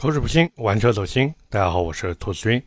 口齿不清，玩车走心。大家好，我是兔子君。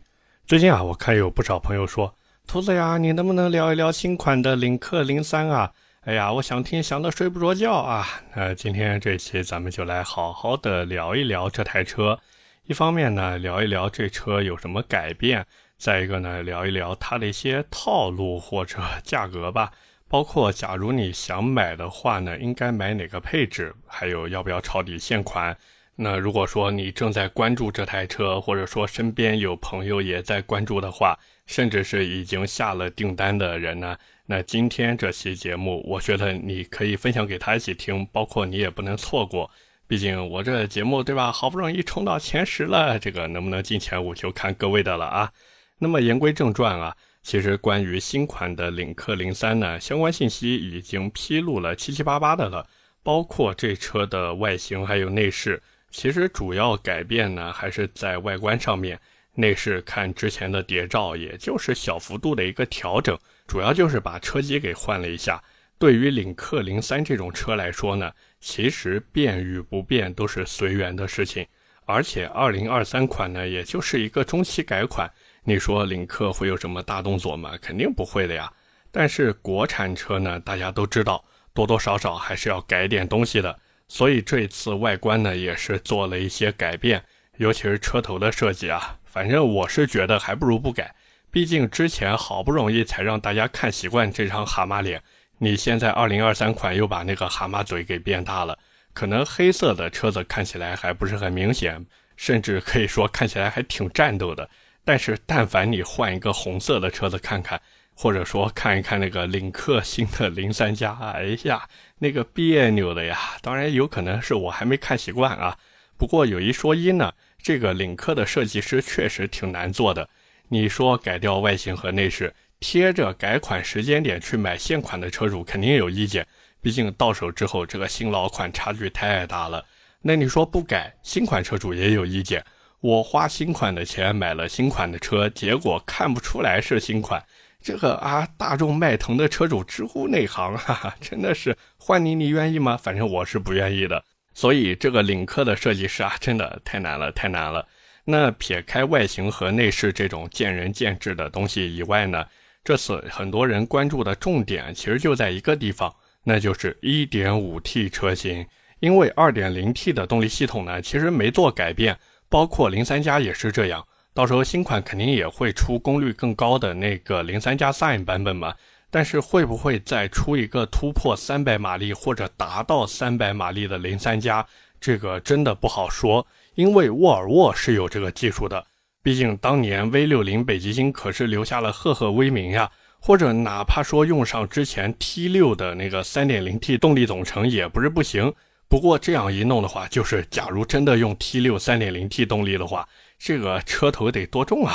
最近啊，我看有不少朋友说，兔子呀，你能不能聊一聊新款的领克零三啊？哎呀，我想听，想的睡不着觉啊。那今天这期咱们就来好好的聊一聊这台车。一方面呢，聊一聊这车有什么改变；再一个呢，聊一聊它的一些套路或者价格吧。包括假如你想买的话呢，应该买哪个配置？还有要不要抄底现款？那如果说你正在关注这台车，或者说身边有朋友也在关注的话，甚至是已经下了订单的人呢，那今天这期节目，我觉得你可以分享给他一起听，包括你也不能错过。毕竟我这节目对吧，好不容易冲到前十了，这个能不能进前五就看各位的了啊。那么言归正传啊，其实关于新款的领克零三呢，相关信息已经披露了七七八八的了，包括这车的外形还有内饰。其实主要改变呢，还是在外观上面。内饰看之前的谍照，也就是小幅度的一个调整，主要就是把车机给换了一下。对于领克零三这种车来说呢，其实变与不变都是随缘的事情。而且二零二三款呢，也就是一个中期改款，你说领克会有什么大动作吗？肯定不会的呀。但是国产车呢，大家都知道，多多少少还是要改点东西的。所以这次外观呢也是做了一些改变，尤其是车头的设计啊，反正我是觉得还不如不改。毕竟之前好不容易才让大家看习惯这张蛤蟆脸，你现在二零二三款又把那个蛤蟆嘴给变大了，可能黑色的车子看起来还不是很明显，甚至可以说看起来还挺战斗的。但是但凡你换一个红色的车子看看。或者说看一看那个领克新的零三加，哎呀，那个别扭的呀！当然有可能是我还没看习惯啊。不过有一说一呢，这个领克的设计师确实挺难做的。你说改掉外形和内饰，贴着改款时间点去买现款的车主肯定有意见，毕竟到手之后这个新老款差距太大了。那你说不改，新款车主也有意见。我花新款的钱买了新款的车，结果看不出来是新款。这个啊，大众迈腾的车主直呼内行，哈哈，真的是换你，你愿意吗？反正我是不愿意的。所以这个领克的设计师啊，真的太难了，太难了。那撇开外形和内饰这种见仁见智的东西以外呢，这次很多人关注的重点其实就在一个地方，那就是 1.5T 车型。因为 2.0T 的动力系统呢，其实没做改变，包括零三加也是这样。到时候新款肯定也会出功率更高的那个零三加 Sign 版本嘛，但是会不会再出一个突破三百马力或者达到三百马力的零三加？这个真的不好说，因为沃尔沃是有这个技术的，毕竟当年 V 六零北极星可是留下了赫赫威名呀。或者哪怕说用上之前 T 六的那个三点零 T 动力总成也不是不行。不过这样一弄的话，就是假如真的用 T 六三点零 T 动力的话。这个车头得多重啊！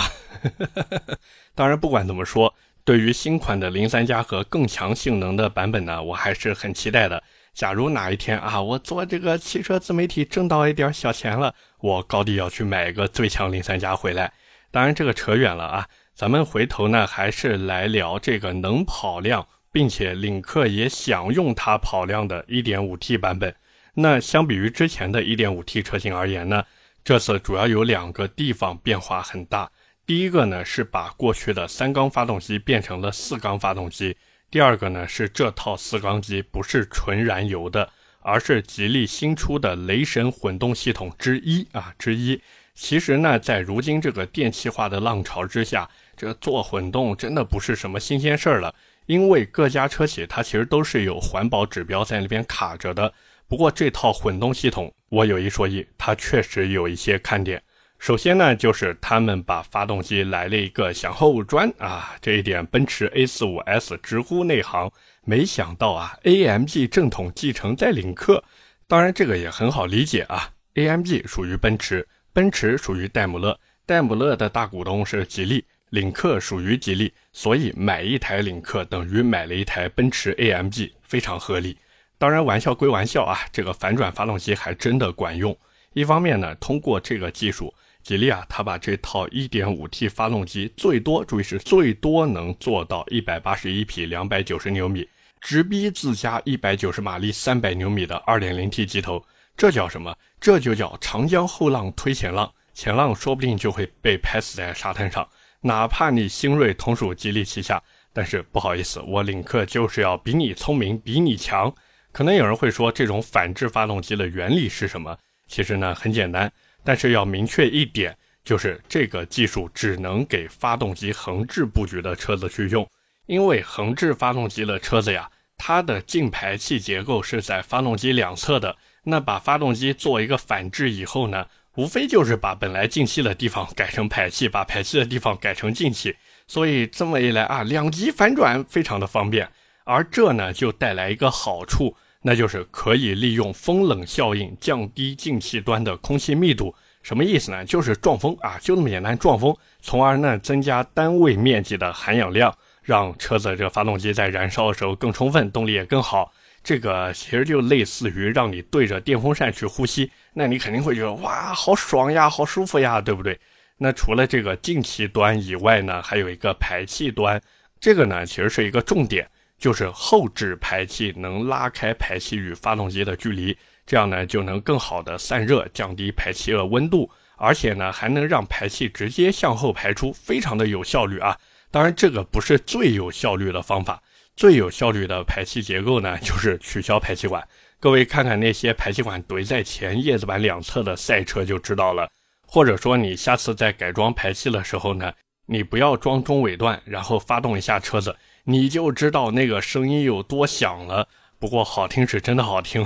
当然，不管怎么说，对于新款的零三加和更强性能的版本呢，我还是很期待的。假如哪一天啊，我做这个汽车自媒体挣到一点小钱了，我高低要去买一个最强零三加回来。当然，这个扯远了啊，咱们回头呢，还是来聊这个能跑量，并且领克也想用它跑量的 1.5T 版本。那相比于之前的一点五 T 车型而言呢？这次主要有两个地方变化很大，第一个呢是把过去的三缸发动机变成了四缸发动机，第二个呢是这套四缸机不是纯燃油的，而是吉利新出的雷神混动系统之一啊之一。其实呢，在如今这个电气化的浪潮之下，这做混动真的不是什么新鲜事儿了，因为各家车企它其实都是有环保指标在那边卡着的。不过这套混动系统，我有一说一，它确实有一些看点。首先呢，就是他们把发动机来了一个向后转啊，这一点奔驰 A45S 直呼内行。没想到啊，AMG 正统继承在领克，当然这个也很好理解啊。AMG 属于奔驰，奔驰属于戴姆勒，戴姆勒的大股东是吉利，领克属于吉利，所以买一台领克等于买了一台奔驰 AMG，非常合理。当然，玩笑归玩笑啊，这个反转发动机还真的管用。一方面呢，通过这个技术，吉利啊，它把这套 1.5T 发动机最多，注意是最多能做到181匹290牛米，直逼自家190马力300牛米的 2.0T 机头。这叫什么？这就叫长江后浪推前浪，前浪说不定就会被拍死在沙滩上。哪怕你新锐同属吉利旗下，但是不好意思，我领克就是要比你聪明，比你强。可能有人会说，这种反制发动机的原理是什么？其实呢，很简单，但是要明确一点，就是这个技术只能给发动机横置布局的车子去用，因为横置发动机的车子呀，它的进排气结构是在发动机两侧的。那把发动机做一个反制以后呢，无非就是把本来进气的地方改成排气，把排气的地方改成进气，所以这么一来啊，两极反转非常的方便。而这呢，就带来一个好处，那就是可以利用风冷效应降低进气端的空气密度。什么意思呢？就是撞风啊，就那么简单，撞风，从而呢增加单位面积的含氧量，让车子这个发动机在燃烧的时候更充分，动力也更好。这个其实就类似于让你对着电风扇去呼吸，那你肯定会觉得哇，好爽呀，好舒服呀，对不对？那除了这个进气端以外呢，还有一个排气端，这个呢其实是一个重点，就是后置排气能拉开排气与发动机的距离，这样呢就能更好的散热，降低排气的温度，而且呢还能让排气直接向后排出，非常的有效率啊。当然，这个不是最有效率的方法。最有效率的排气结构呢，就是取消排气管。各位看看那些排气管怼在前叶子板两侧的赛车就知道了。或者说你下次在改装排气的时候呢，你不要装中尾段，然后发动一下车子，你就知道那个声音有多响了。不过好听是真的好听。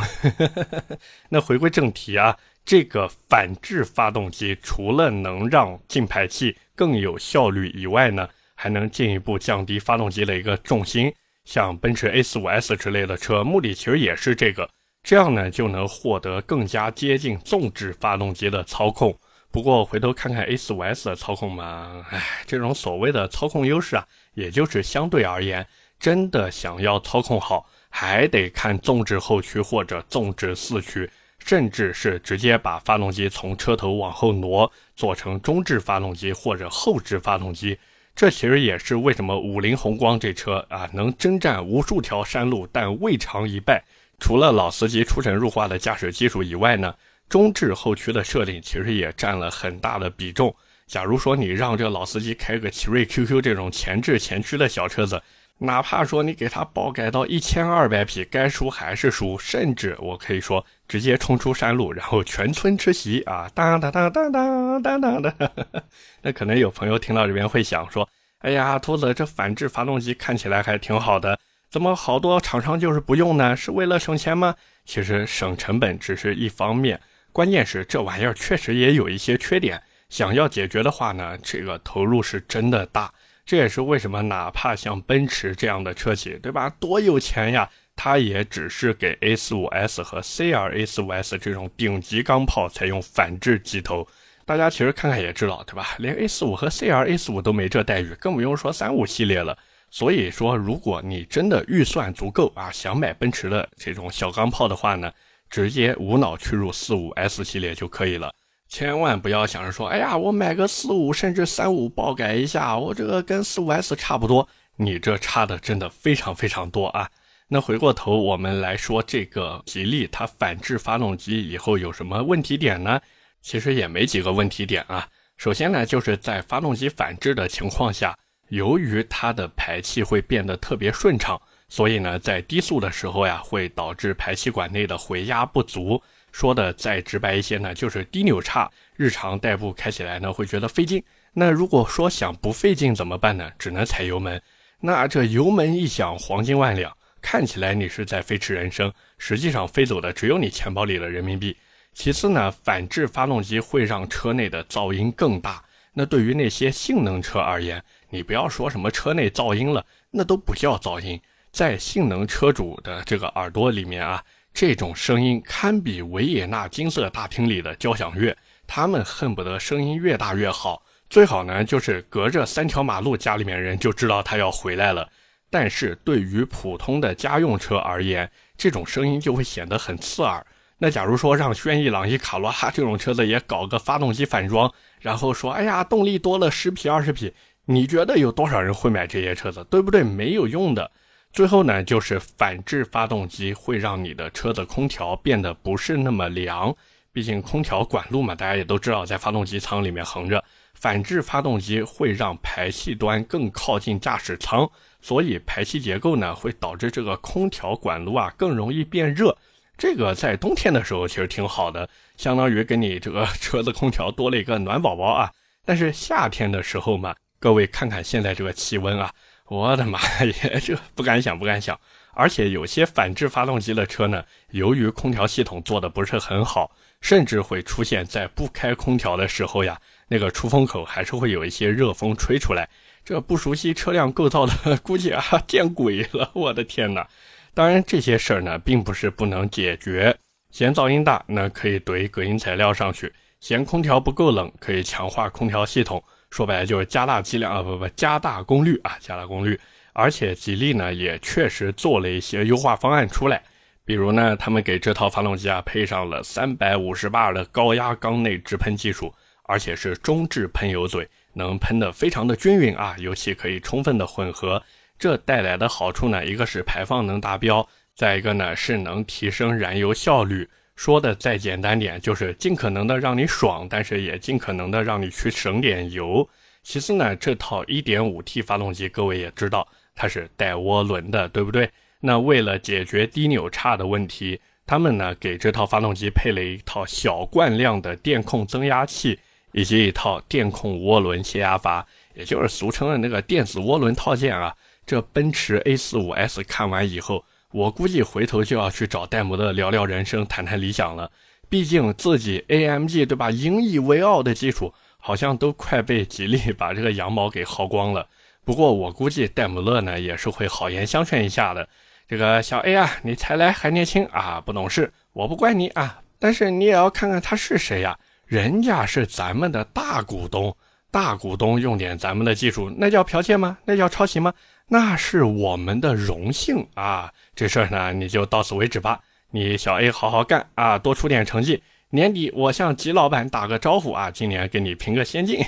那回归正题啊，这个反制发动机除了能让进排气更有效率以外呢，还能进一步降低发动机的一个重心。像奔驰 A45S 之类的车，目的其实也是这个，这样呢就能获得更加接近纵置发动机的操控。不过回头看看 A45S 的操控嘛，唉，这种所谓的操控优势啊，也就是相对而言，真的想要操控好，还得看纵置后驱或者纵置四驱，甚至是直接把发动机从车头往后挪，做成中置发动机或者后置发动机。这其实也是为什么五菱宏光这车啊能征战无数条山路，但未尝一败。除了老司机出神入化的驾驶技术以外呢，中置后驱的设定其实也占了很大的比重。假如说你让这个老司机开个奇瑞 QQ 这种前置前驱的小车子，哪怕说你给他包改到一千二百匹，该输还是输，甚至我可以说直接冲出山路，然后全村吃席啊！当当当当当当当的。那可能有朋友听到这边会想说：“哎呀，兔子，这反制发动机看起来还挺好的，怎么好多厂商就是不用呢？是为了省钱吗？”其实省成本只是一方面，关键是这玩意儿确实也有一些缺点，想要解决的话呢，这个投入是真的大。这也是为什么，哪怕像奔驰这样的车企，对吧？多有钱呀，它也只是给 A45S 和 CLA45S 这种顶级钢炮采用反制机头。大家其实看看也知道，对吧？连 A45 和 CLA45 都没这待遇，更不用说三五系列了。所以说，如果你真的预算足够啊，想买奔驰的这种小钢炮的话呢，直接无脑去入 45S 系列就可以了。千万不要想着说，哎呀，我买个四五甚至三五爆改一下，我这个跟四五 S 差不多，你这差的真的非常非常多啊！那回过头我们来说，这个吉利它反制发动机以后有什么问题点呢？其实也没几个问题点啊。首先呢，就是在发动机反制的情况下，由于它的排气会变得特别顺畅，所以呢，在低速的时候呀，会导致排气管内的回压不足。说的再直白一些呢，就是低扭差，日常代步开起来呢会觉得费劲。那如果说想不费劲怎么办呢？只能踩油门。那这油门一响，黄金万两，看起来你是在飞驰人生，实际上飞走的只有你钱包里的人民币。其次呢，反制发动机会让车内的噪音更大。那对于那些性能车而言，你不要说什么车内噪音了，那都不叫噪音，在性能车主的这个耳朵里面啊。这种声音堪比维也纳金色大厅里的交响乐，他们恨不得声音越大越好，最好呢就是隔着三条马路，家里面人就知道他要回来了。但是对于普通的家用车而言，这种声音就会显得很刺耳。那假如说让轩逸、朗逸、卡罗拉这种车子也搞个发动机反装，然后说，哎呀，动力多了十匹二十匹，你觉得有多少人会买这些车子？对不对？没有用的。最后呢，就是反制发动机会让你的车的空调变得不是那么凉，毕竟空调管路嘛，大家也都知道，在发动机舱里面横着。反制发动机会让排气端更靠近驾驶舱，所以排气结构呢会导致这个空调管路啊更容易变热。这个在冬天的时候其实挺好的，相当于给你这个车子空调多了一个暖宝宝啊。但是夏天的时候嘛，各位看看现在这个气温啊，我的妈耶，这不敢想，不敢想。而且有些反制发动机的车呢，由于空调系统做的不是很好，甚至会出现在不开空调的时候呀。那个出风口还是会有一些热风吹出来，这不熟悉车辆构造的估计啊见鬼了！我的天哪！当然这些事儿呢，并不是不能解决。嫌噪音大，那可以怼隔音材料上去；嫌空调不够冷，可以强化空调系统。说白了就是加大剂量啊，不不，加大功率啊，加大功率。而且吉利呢，也确实做了一些优化方案出来，比如呢，他们给这套发动机啊配上了三百五十巴的高压缸内直喷技术。而且是中置喷油嘴，能喷得非常的均匀啊，油气可以充分的混合。这带来的好处呢，一个是排放能达标，再一个呢是能提升燃油效率。说的再简单点，就是尽可能的让你爽，但是也尽可能的让你去省点油。其次呢，这套 1.5T 发动机，各位也知道它是带涡轮的，对不对？那为了解决低扭差的问题，他们呢给这套发动机配了一套小惯量的电控增压器。以及一套电控涡轮泄压阀，也就是俗称的那个电子涡轮套件啊。这奔驰 A45S 看完以后，我估计回头就要去找戴姆勒聊聊人生，谈谈理想了。毕竟自己 AMG 对吧，引以为傲的技术，好像都快被吉利把这个羊毛给薅光了。不过我估计戴姆勒呢，也是会好言相劝一下的。这个小 A 啊，你才来还年轻啊，不懂事，我不怪你啊。但是你也要看看他是谁呀。人家是咱们的大股东，大股东用点咱们的技术，那叫剽窃吗？那叫抄袭吗？那是我们的荣幸啊！这事儿呢，你就到此为止吧。你小 A 好好干啊，多出点成绩。年底我向吉老板打个招呼啊，今年给你评个先进。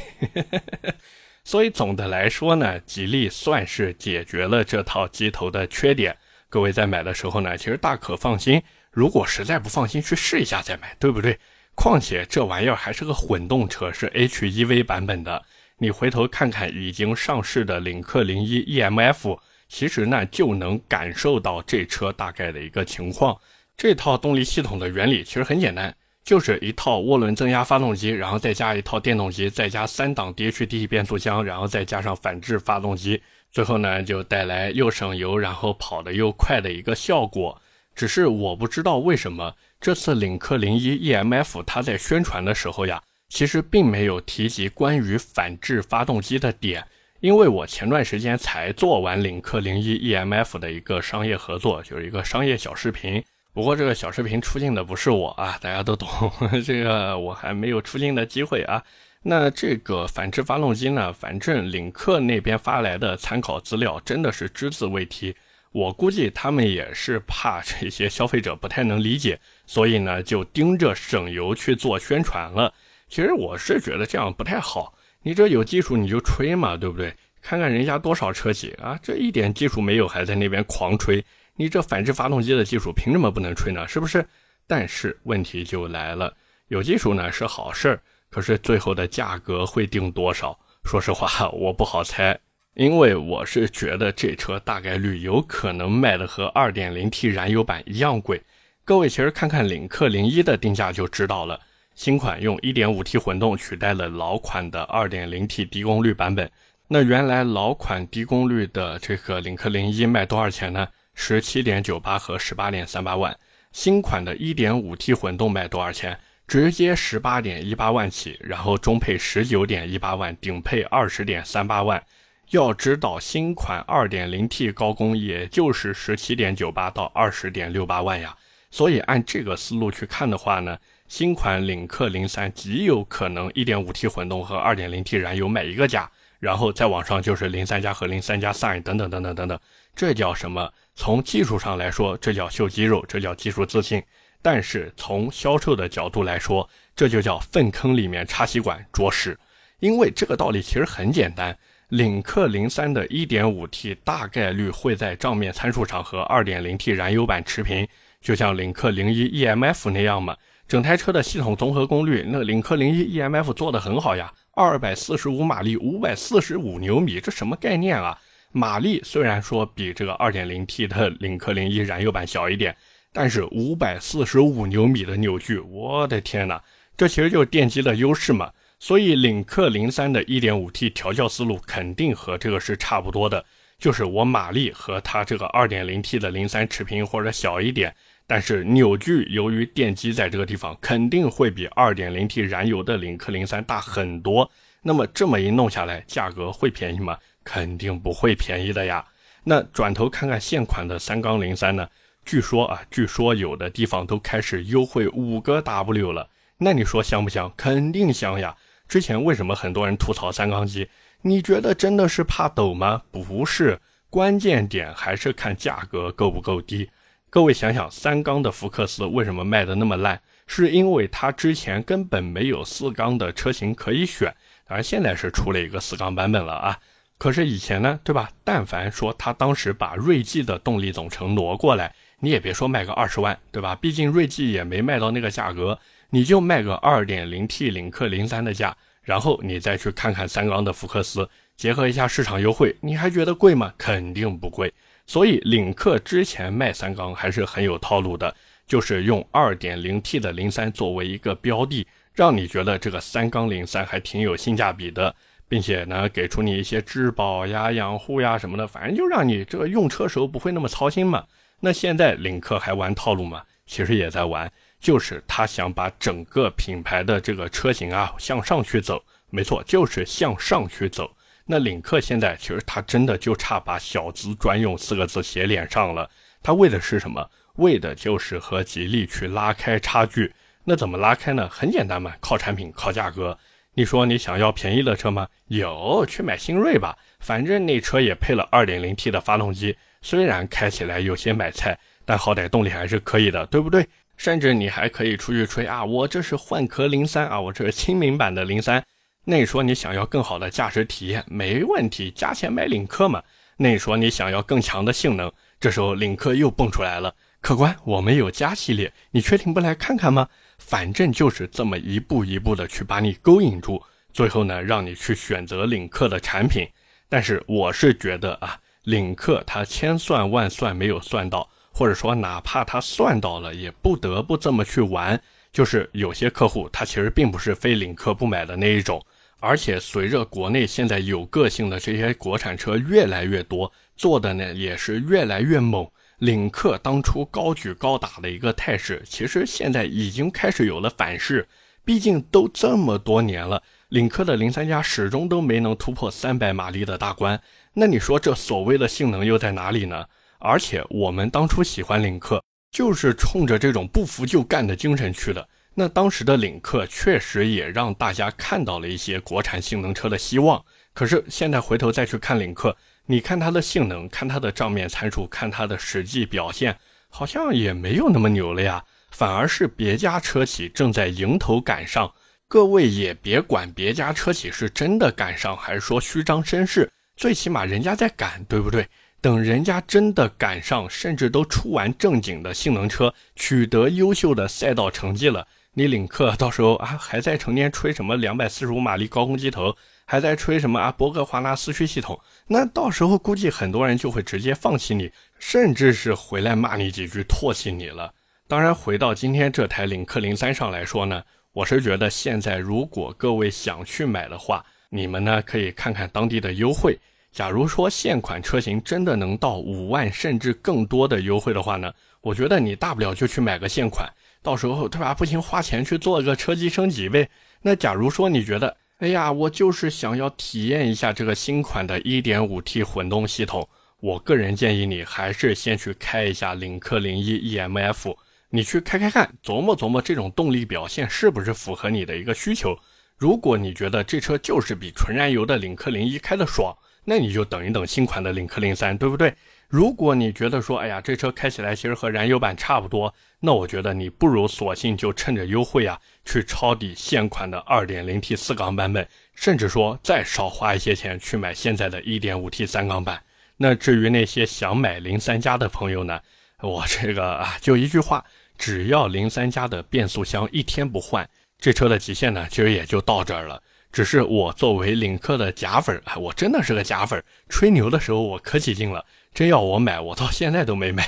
所以总的来说呢，吉利算是解决了这套机头的缺点。各位在买的时候呢，其实大可放心。如果实在不放心，去试一下再买，对不对？况且这玩意儿还是个混动车，是 HEV 版本的。你回头看看已经上市的领克零一 EMF，其实呢就能感受到这车大概的一个情况。这套动力系统的原理其实很简单，就是一套涡轮增压发动机，然后再加一套电动机，再加三档 DHT 变速箱，然后再加上反制发动机，最后呢就带来又省油，然后跑得又快的一个效果。只是我不知道为什么这次领克零一 EMF 它在宣传的时候呀，其实并没有提及关于反制发动机的点。因为我前段时间才做完领克零一 EMF 的一个商业合作，就是一个商业小视频。不过这个小视频出镜的不是我啊，大家都懂，这个我还没有出镜的机会啊。那这个反制发动机呢，反正领克那边发来的参考资料真的是只字未提。我估计他们也是怕这些消费者不太能理解，所以呢就盯着省油去做宣传了。其实我是觉得这样不太好，你这有技术你就吹嘛，对不对？看看人家多少车企啊，这一点技术没有还在那边狂吹，你这反制发动机的技术凭什么不能吹呢？是不是？但是问题就来了，有技术呢是好事儿，可是最后的价格会定多少？说实话，我不好猜。因为我是觉得这车大概率有可能卖的和 2.0T 燃油版一样贵。各位其实看看领克零一的定价就知道了。新款用 1.5T 混动取代了老款的 2.0T 低功率版本。那原来老款低功率的这个领克零一卖多少钱呢？17.98和18.38万。新款的 1.5T 混动卖多少钱？直接18.18万起，然后中配19.18万，顶配20.38万。要知道，新款 2.0T 高功也就是17.98到20.68万呀，所以按这个思路去看的话呢，新款领克零三极有可能 1.5T 混动和 2.0T 燃油卖一个价，然后再往上就是零三加和零三加 Sign 等等等等等等，这叫什么？从技术上来说，这叫秀肌肉，这叫技术自信；但是从销售的角度来说，这就叫粪坑里面插吸管着实。因为这个道理其实很简单。领克零三的 1.5T 大概率会在账面参数上和 2.0T 燃油版持平，就像领克零一 EMF 那样嘛。整台车的系统综合功率，那领克零一 EMF 做的很好呀，二百四十五马力，五百四十五牛米，这什么概念啊？马力虽然说比这个二点零 T 的领克零一燃油版小一点，但是五百四十五牛米的扭矩，我的天哪，这其实就是电机的优势嘛。所以领克零三的一点五 T 调教思路肯定和这个是差不多的，就是我马力和它这个二点零 T 的零三持平或者小一点。但是扭矩由于电机在这个地方肯定会比 2.0T 燃油的领克零三大很多，那么这么一弄下来，价格会便宜吗？肯定不会便宜的呀。那转头看看现款的三缸零三呢？据说啊，据说有的地方都开始优惠五个 W 了。那你说香不香？肯定香呀。之前为什么很多人吐槽三缸机？你觉得真的是怕抖吗？不是，关键点还是看价格够不够低。各位想想，三缸的福克斯为什么卖的那么烂？是因为它之前根本没有四缸的车型可以选，当然现在是出了一个四缸版本了啊。可是以前呢，对吧？但凡说他当时把锐际的动力总成挪过来，你也别说卖个二十万，对吧？毕竟锐际也没卖到那个价格，你就卖个二点零 T 领克零三的价，然后你再去看看三缸的福克斯，结合一下市场优惠，你还觉得贵吗？肯定不贵。所以领克之前卖三缸还是很有套路的，就是用 2.0T 的零三作为一个标的，让你觉得这个三缸零三还挺有性价比的，并且呢给出你一些质保呀、养护呀什么的，反正就让你这个用车时候不会那么操心嘛。那现在领克还玩套路吗？其实也在玩，就是他想把整个品牌的这个车型啊向上去走，没错，就是向上去走。那领克现在其实它真的就差把“小资专用”四个字写脸上了。它为的是什么？为的就是和吉利去拉开差距。那怎么拉开呢？很简单嘛，靠产品，靠价格。你说你想要便宜的车吗？有，去买新锐吧，反正那车也配了 2.0T 的发动机，虽然开起来有些买菜，但好歹动力还是可以的，对不对？甚至你还可以出去吹啊，我这是换壳零三啊，我这是亲民版的零三。那你说你想要更好的驾驶体验，没问题，加钱买领克嘛。那你说你想要更强的性能，这时候领克又蹦出来了。客官，我们有加系列，你确定不来看看吗？反正就是这么一步一步的去把你勾引住，最后呢，让你去选择领克的产品。但是我是觉得啊，领克它千算万算没有算到，或者说哪怕它算到了，也不得不这么去玩。就是有些客户他其实并不是非领克不买的那一种。而且随着国内现在有个性的这些国产车越来越多，做的呢也是越来越猛。领克当初高举高打的一个态势，其实现在已经开始有了反噬。毕竟都这么多年了，领克的零三加始终都没能突破三百马力的大关。那你说这所谓的性能又在哪里呢？而且我们当初喜欢领克，就是冲着这种不服就干的精神去的。那当时的领克确实也让大家看到了一些国产性能车的希望。可是现在回头再去看领克，你看它的性能，看它的账面参数，看它的实际表现，好像也没有那么牛了呀。反而是别家车企正在迎头赶上。各位也别管别家车企是真的赶上，还是说虚张声势，最起码人家在赶，对不对？等人家真的赶上，甚至都出完正经的性能车，取得优秀的赛道成绩了。你领克到时候啊，还在成天吹什么两百四十五马力高空机头，还在吹什么啊博格华纳四驱系统，那到时候估计很多人就会直接放弃你，甚至是回来骂你几句，唾弃你了。当然，回到今天这台领克零三上来说呢，我是觉得现在如果各位想去买的话，你们呢可以看看当地的优惠。假如说现款车型真的能到五万甚至更多的优惠的话呢，我觉得你大不了就去买个现款。到时候对吧？不行，花钱去做个车机升级呗。那假如说你觉得，哎呀，我就是想要体验一下这个新款的 1.5T 混动系统，我个人建议你还是先去开一下领克零一 EMF，你去开开看，琢磨琢磨这种动力表现是不是符合你的一个需求。如果你觉得这车就是比纯燃油的领克零一开的爽，那你就等一等新款的领克零三，对不对？如果你觉得说，哎呀，这车开起来其实和燃油版差不多，那我觉得你不如索性就趁着优惠啊，去抄底现款的 2.0T 四缸版本，甚至说再少花一些钱去买现在的 1.5T 三缸版。那至于那些想买零三加的朋友呢，我这个啊，就一句话，只要零三加的变速箱一天不换，这车的极限呢，其实也就到这儿了。只是我作为领克的假粉，哎，我真的是个假粉，吹牛的时候我可起劲了。真要我买，我到现在都没买。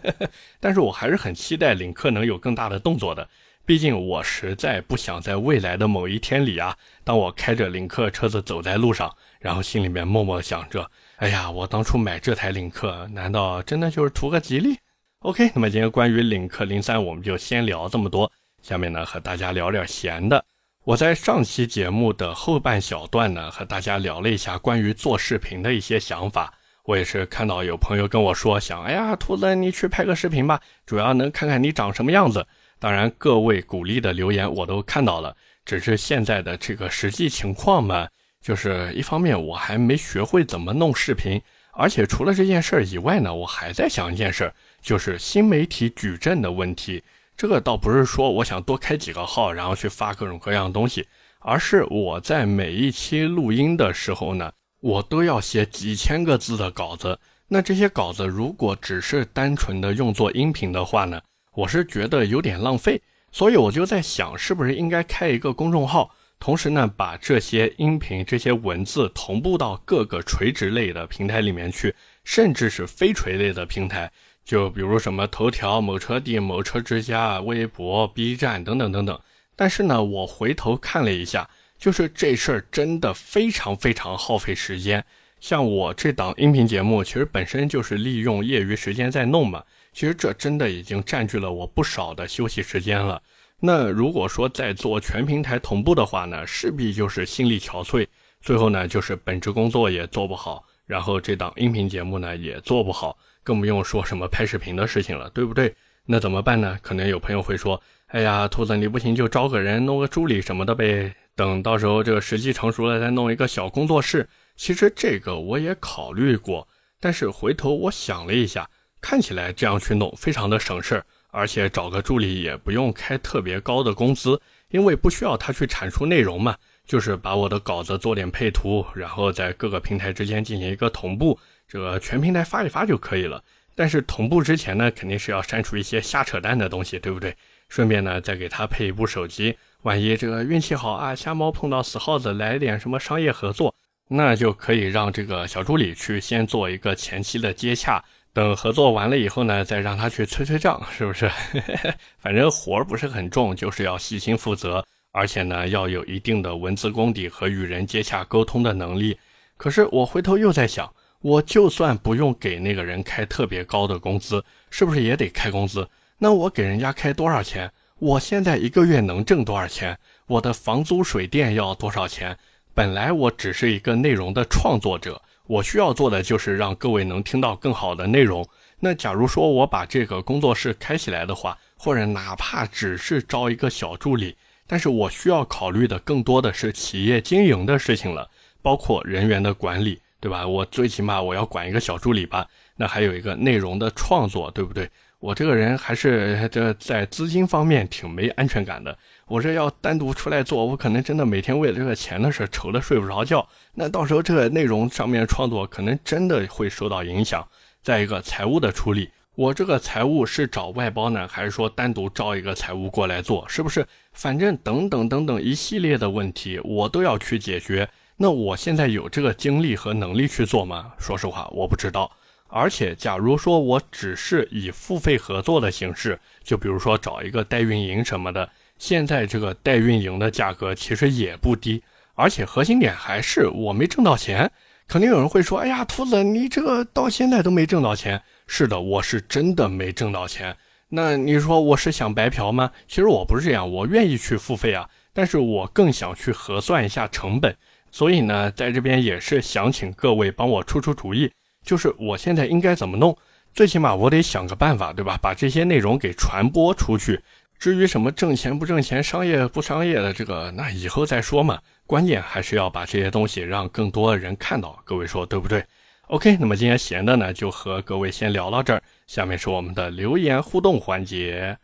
但是我还是很期待领克能有更大的动作的。毕竟我实在不想在未来的某一天里啊，当我开着领克车子走在路上，然后心里面默默想着：哎呀，我当初买这台领克，难道真的就是图个吉利？OK，那么今天关于领克零三，我们就先聊这么多。下面呢，和大家聊点闲的。我在上期节目的后半小段呢，和大家聊了一下关于做视频的一些想法。我也是看到有朋友跟我说，想，哎呀，兔子，你去拍个视频吧，主要能看看你长什么样子。当然，各位鼓励的留言我都看到了，只是现在的这个实际情况嘛，就是一方面我还没学会怎么弄视频，而且除了这件事儿以外呢，我还在想一件事儿，就是新媒体矩阵的问题。这个倒不是说我想多开几个号，然后去发各种各样的东西，而是我在每一期录音的时候呢，我都要写几千个字的稿子。那这些稿子如果只是单纯的用作音频的话呢，我是觉得有点浪费。所以我就在想，是不是应该开一个公众号，同时呢，把这些音频、这些文字同步到各个垂直类的平台里面去，甚至是非垂类的平台。就比如什么头条、某车帝、某车之家、微博、B 站等等等等。但是呢，我回头看了一下，就是这事儿真的非常非常耗费时间。像我这档音频节目，其实本身就是利用业余时间在弄嘛。其实这真的已经占据了我不少的休息时间了。那如果说在做全平台同步的话呢，势必就是心力憔悴，最后呢就是本职工作也做不好，然后这档音频节目呢也做不好。更不用说什么拍视频的事情了，对不对？那怎么办呢？可能有朋友会说：“哎呀，兔子，你不行就招个人，弄个助理什么的呗。等到时候这个时机成熟了，再弄一个小工作室。”其实这个我也考虑过，但是回头我想了一下，看起来这样去弄非常的省事儿，而且找个助理也不用开特别高的工资，因为不需要他去产出内容嘛，就是把我的稿子做点配图，然后在各个平台之间进行一个同步。这个全平台发一发就可以了，但是同步之前呢，肯定是要删除一些瞎扯淡的东西，对不对？顺便呢，再给他配一部手机，万一这个运气好啊，瞎猫碰到死耗子，来点什么商业合作，那就可以让这个小助理去先做一个前期的接洽，等合作完了以后呢，再让他去催催账，是不是？反正活儿不是很重，就是要细心负责，而且呢，要有一定的文字功底和与人接洽沟通的能力。可是我回头又在想。我就算不用给那个人开特别高的工资，是不是也得开工资？那我给人家开多少钱？我现在一个月能挣多少钱？我的房租水电要多少钱？本来我只是一个内容的创作者，我需要做的就是让各位能听到更好的内容。那假如说我把这个工作室开起来的话，或者哪怕只是招一个小助理，但是我需要考虑的更多的是企业经营的事情了，包括人员的管理。对吧？我最起码我要管一个小助理吧，那还有一个内容的创作，对不对？我这个人还是这在资金方面挺没安全感的。我这要单独出来做，我可能真的每天为了这个钱的事愁得睡不着觉。那到时候这个内容上面创作可能真的会受到影响。再一个财务的处理，我这个财务是找外包呢，还是说单独招一个财务过来做？是不是？反正等等等等一系列的问题，我都要去解决。那我现在有这个精力和能力去做吗？说实话，我不知道。而且，假如说我只是以付费合作的形式，就比如说找一个代运营什么的，现在这个代运营的价格其实也不低。而且核心点还是我没挣到钱。肯定有人会说：“哎呀，兔子，你这个到现在都没挣到钱。”是的，我是真的没挣到钱。那你说我是想白嫖吗？其实我不是这样，我愿意去付费啊，但是我更想去核算一下成本。所以呢，在这边也是想请各位帮我出出主意，就是我现在应该怎么弄？最起码我得想个办法，对吧？把这些内容给传播出去。至于什么挣钱不挣钱、商业不商业的这个，那以后再说嘛。关键还是要把这些东西让更多的人看到。各位说对不对？OK，那么今天闲的呢，就和各位先聊到这儿。下面是我们的留言互动环节。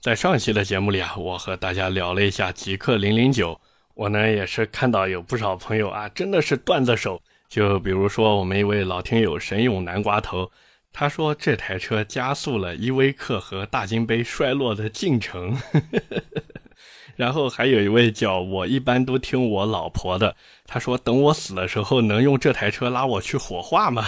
在上一期的节目里啊，我和大家聊了一下极客零零九。我呢也是看到有不少朋友啊，真的是段子手。就比如说我们一位老听友神勇南瓜头，他说这台车加速了依维柯和大金杯衰落的进程。然后还有一位叫我一般都听我老婆的，他说等我死的时候能用这台车拉我去火化吗？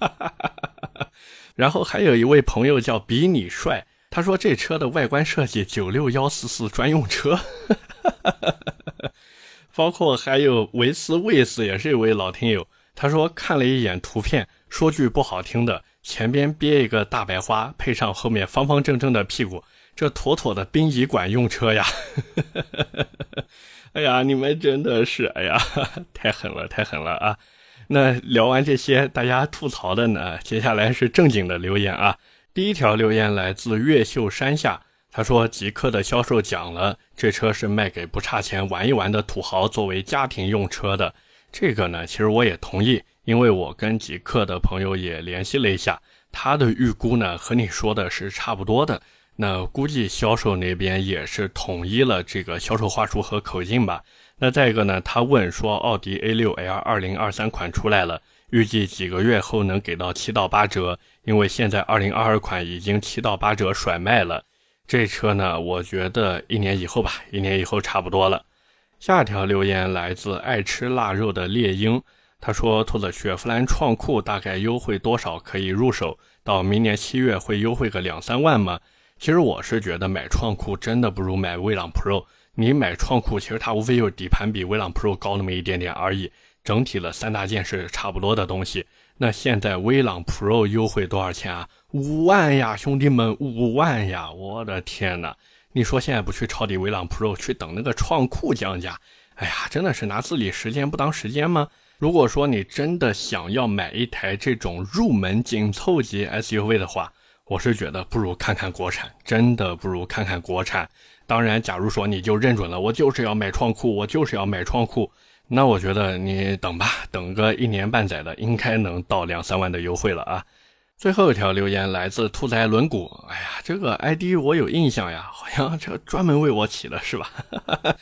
然后还有一位朋友叫比你帅，他说这车的外观设计九六幺四四专用车。包括还有维斯卫斯也是一位老听友，他说看了一眼图片，说句不好听的，前边憋一个大白花，配上后面方方正正的屁股，这妥妥的殡仪馆用车呀！哎呀，你们真的是，哎呀，太狠了，太狠了啊！那聊完这些大家吐槽的呢，接下来是正经的留言啊。第一条留言来自越秀山下。他说：“极客的销售讲了，这车是卖给不差钱玩一玩的土豪作为家庭用车的。这个呢，其实我也同意，因为我跟极客的朋友也联系了一下，他的预估呢和你说的是差不多的。那估计销售那边也是统一了这个销售话术和口径吧。那再一个呢，他问说，奥迪 A6L 二零二三款出来了，预计几个月后能给到七到八折，因为现在二零二二款已经七到八折甩卖了。”这车呢，我觉得一年以后吧，一年以后差不多了。下一条留言来自爱吃腊肉的猎鹰，他说：“兔子雪佛兰创酷大概优惠多少可以入手？到明年七月会优惠个两三万吗？”其实我是觉得买创酷真的不如买威朗 Pro。你买创酷，其实它无非就是底盘比威朗 Pro 高那么一点点而已，整体的三大件是差不多的东西。那现在威朗 Pro 优惠多少钱啊？五万呀，兄弟们，五万呀！我的天哪！你说现在不去抄底威朗 Pro，去等那个创酷降价？哎呀，真的是拿自己时间不当时间吗？如果说你真的想要买一台这种入门紧凑级 SUV 的话，我是觉得不如看看国产，真的不如看看国产。当然，假如说你就认准了，我就是要买创酷，我就是要买创酷，那我觉得你等吧，等个一年半载的，应该能到两三万的优惠了啊。最后一条留言来自兔仔轮毂，哎呀，这个 ID 我有印象呀，好像这专门为我起的是吧？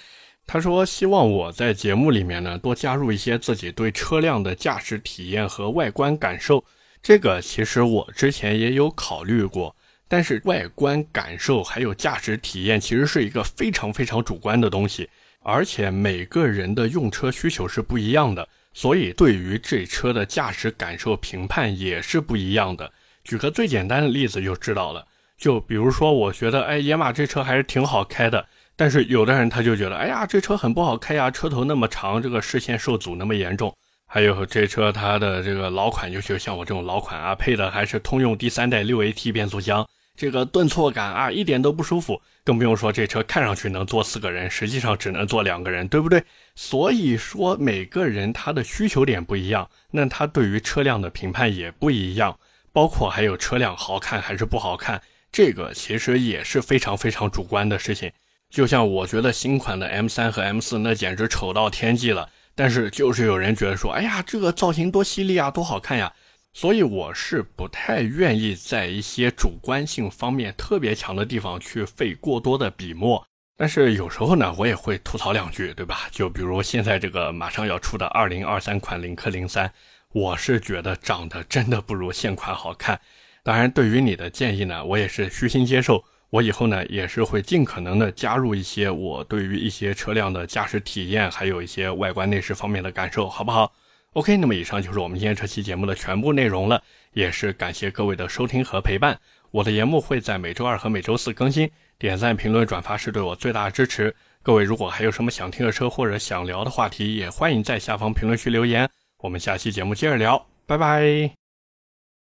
他说希望我在节目里面呢多加入一些自己对车辆的驾驶体验和外观感受。这个其实我之前也有考虑过，但是外观感受还有驾驶体验其实是一个非常非常主观的东西，而且每个人的用车需求是不一样的。所以，对于这车的驾驶感受评判也是不一样的。举个最简单的例子就知道了。就比如说，我觉得，哎，野马这车还是挺好开的。但是有的人他就觉得，哎呀，这车很不好开呀，车头那么长，这个视线受阻那么严重。还有这车它的这个老款，尤其是像我这种老款啊，配的还是通用第三代六 AT 变速箱。这个顿挫感啊，一点都不舒服，更不用说这车看上去能坐四个人，实际上只能坐两个人，对不对？所以说每个人他的需求点不一样，那他对于车辆的评判也不一样，包括还有车辆好看还是不好看，这个其实也是非常非常主观的事情。就像我觉得新款的 M3 和 M4 那简直丑到天际了，但是就是有人觉得说，哎呀，这个造型多犀利啊，多好看呀。所以我是不太愿意在一些主观性方面特别强的地方去费过多的笔墨，但是有时候呢，我也会吐槽两句，对吧？就比如现在这个马上要出的二零二三款领克零三，我是觉得长得真的不如现款好看。当然，对于你的建议呢，我也是虚心接受。我以后呢，也是会尽可能的加入一些我对于一些车辆的驾驶体验，还有一些外观内饰方面的感受，好不好？OK，那么以上就是我们今天这期节目的全部内容了，也是感谢各位的收听和陪伴。我的节目会在每周二和每周四更新，点赞、评论、转发是对我最大的支持。各位如果还有什么想听的车或者想聊的话题，也欢迎在下方评论区留言。我们下期节目接着聊，拜拜。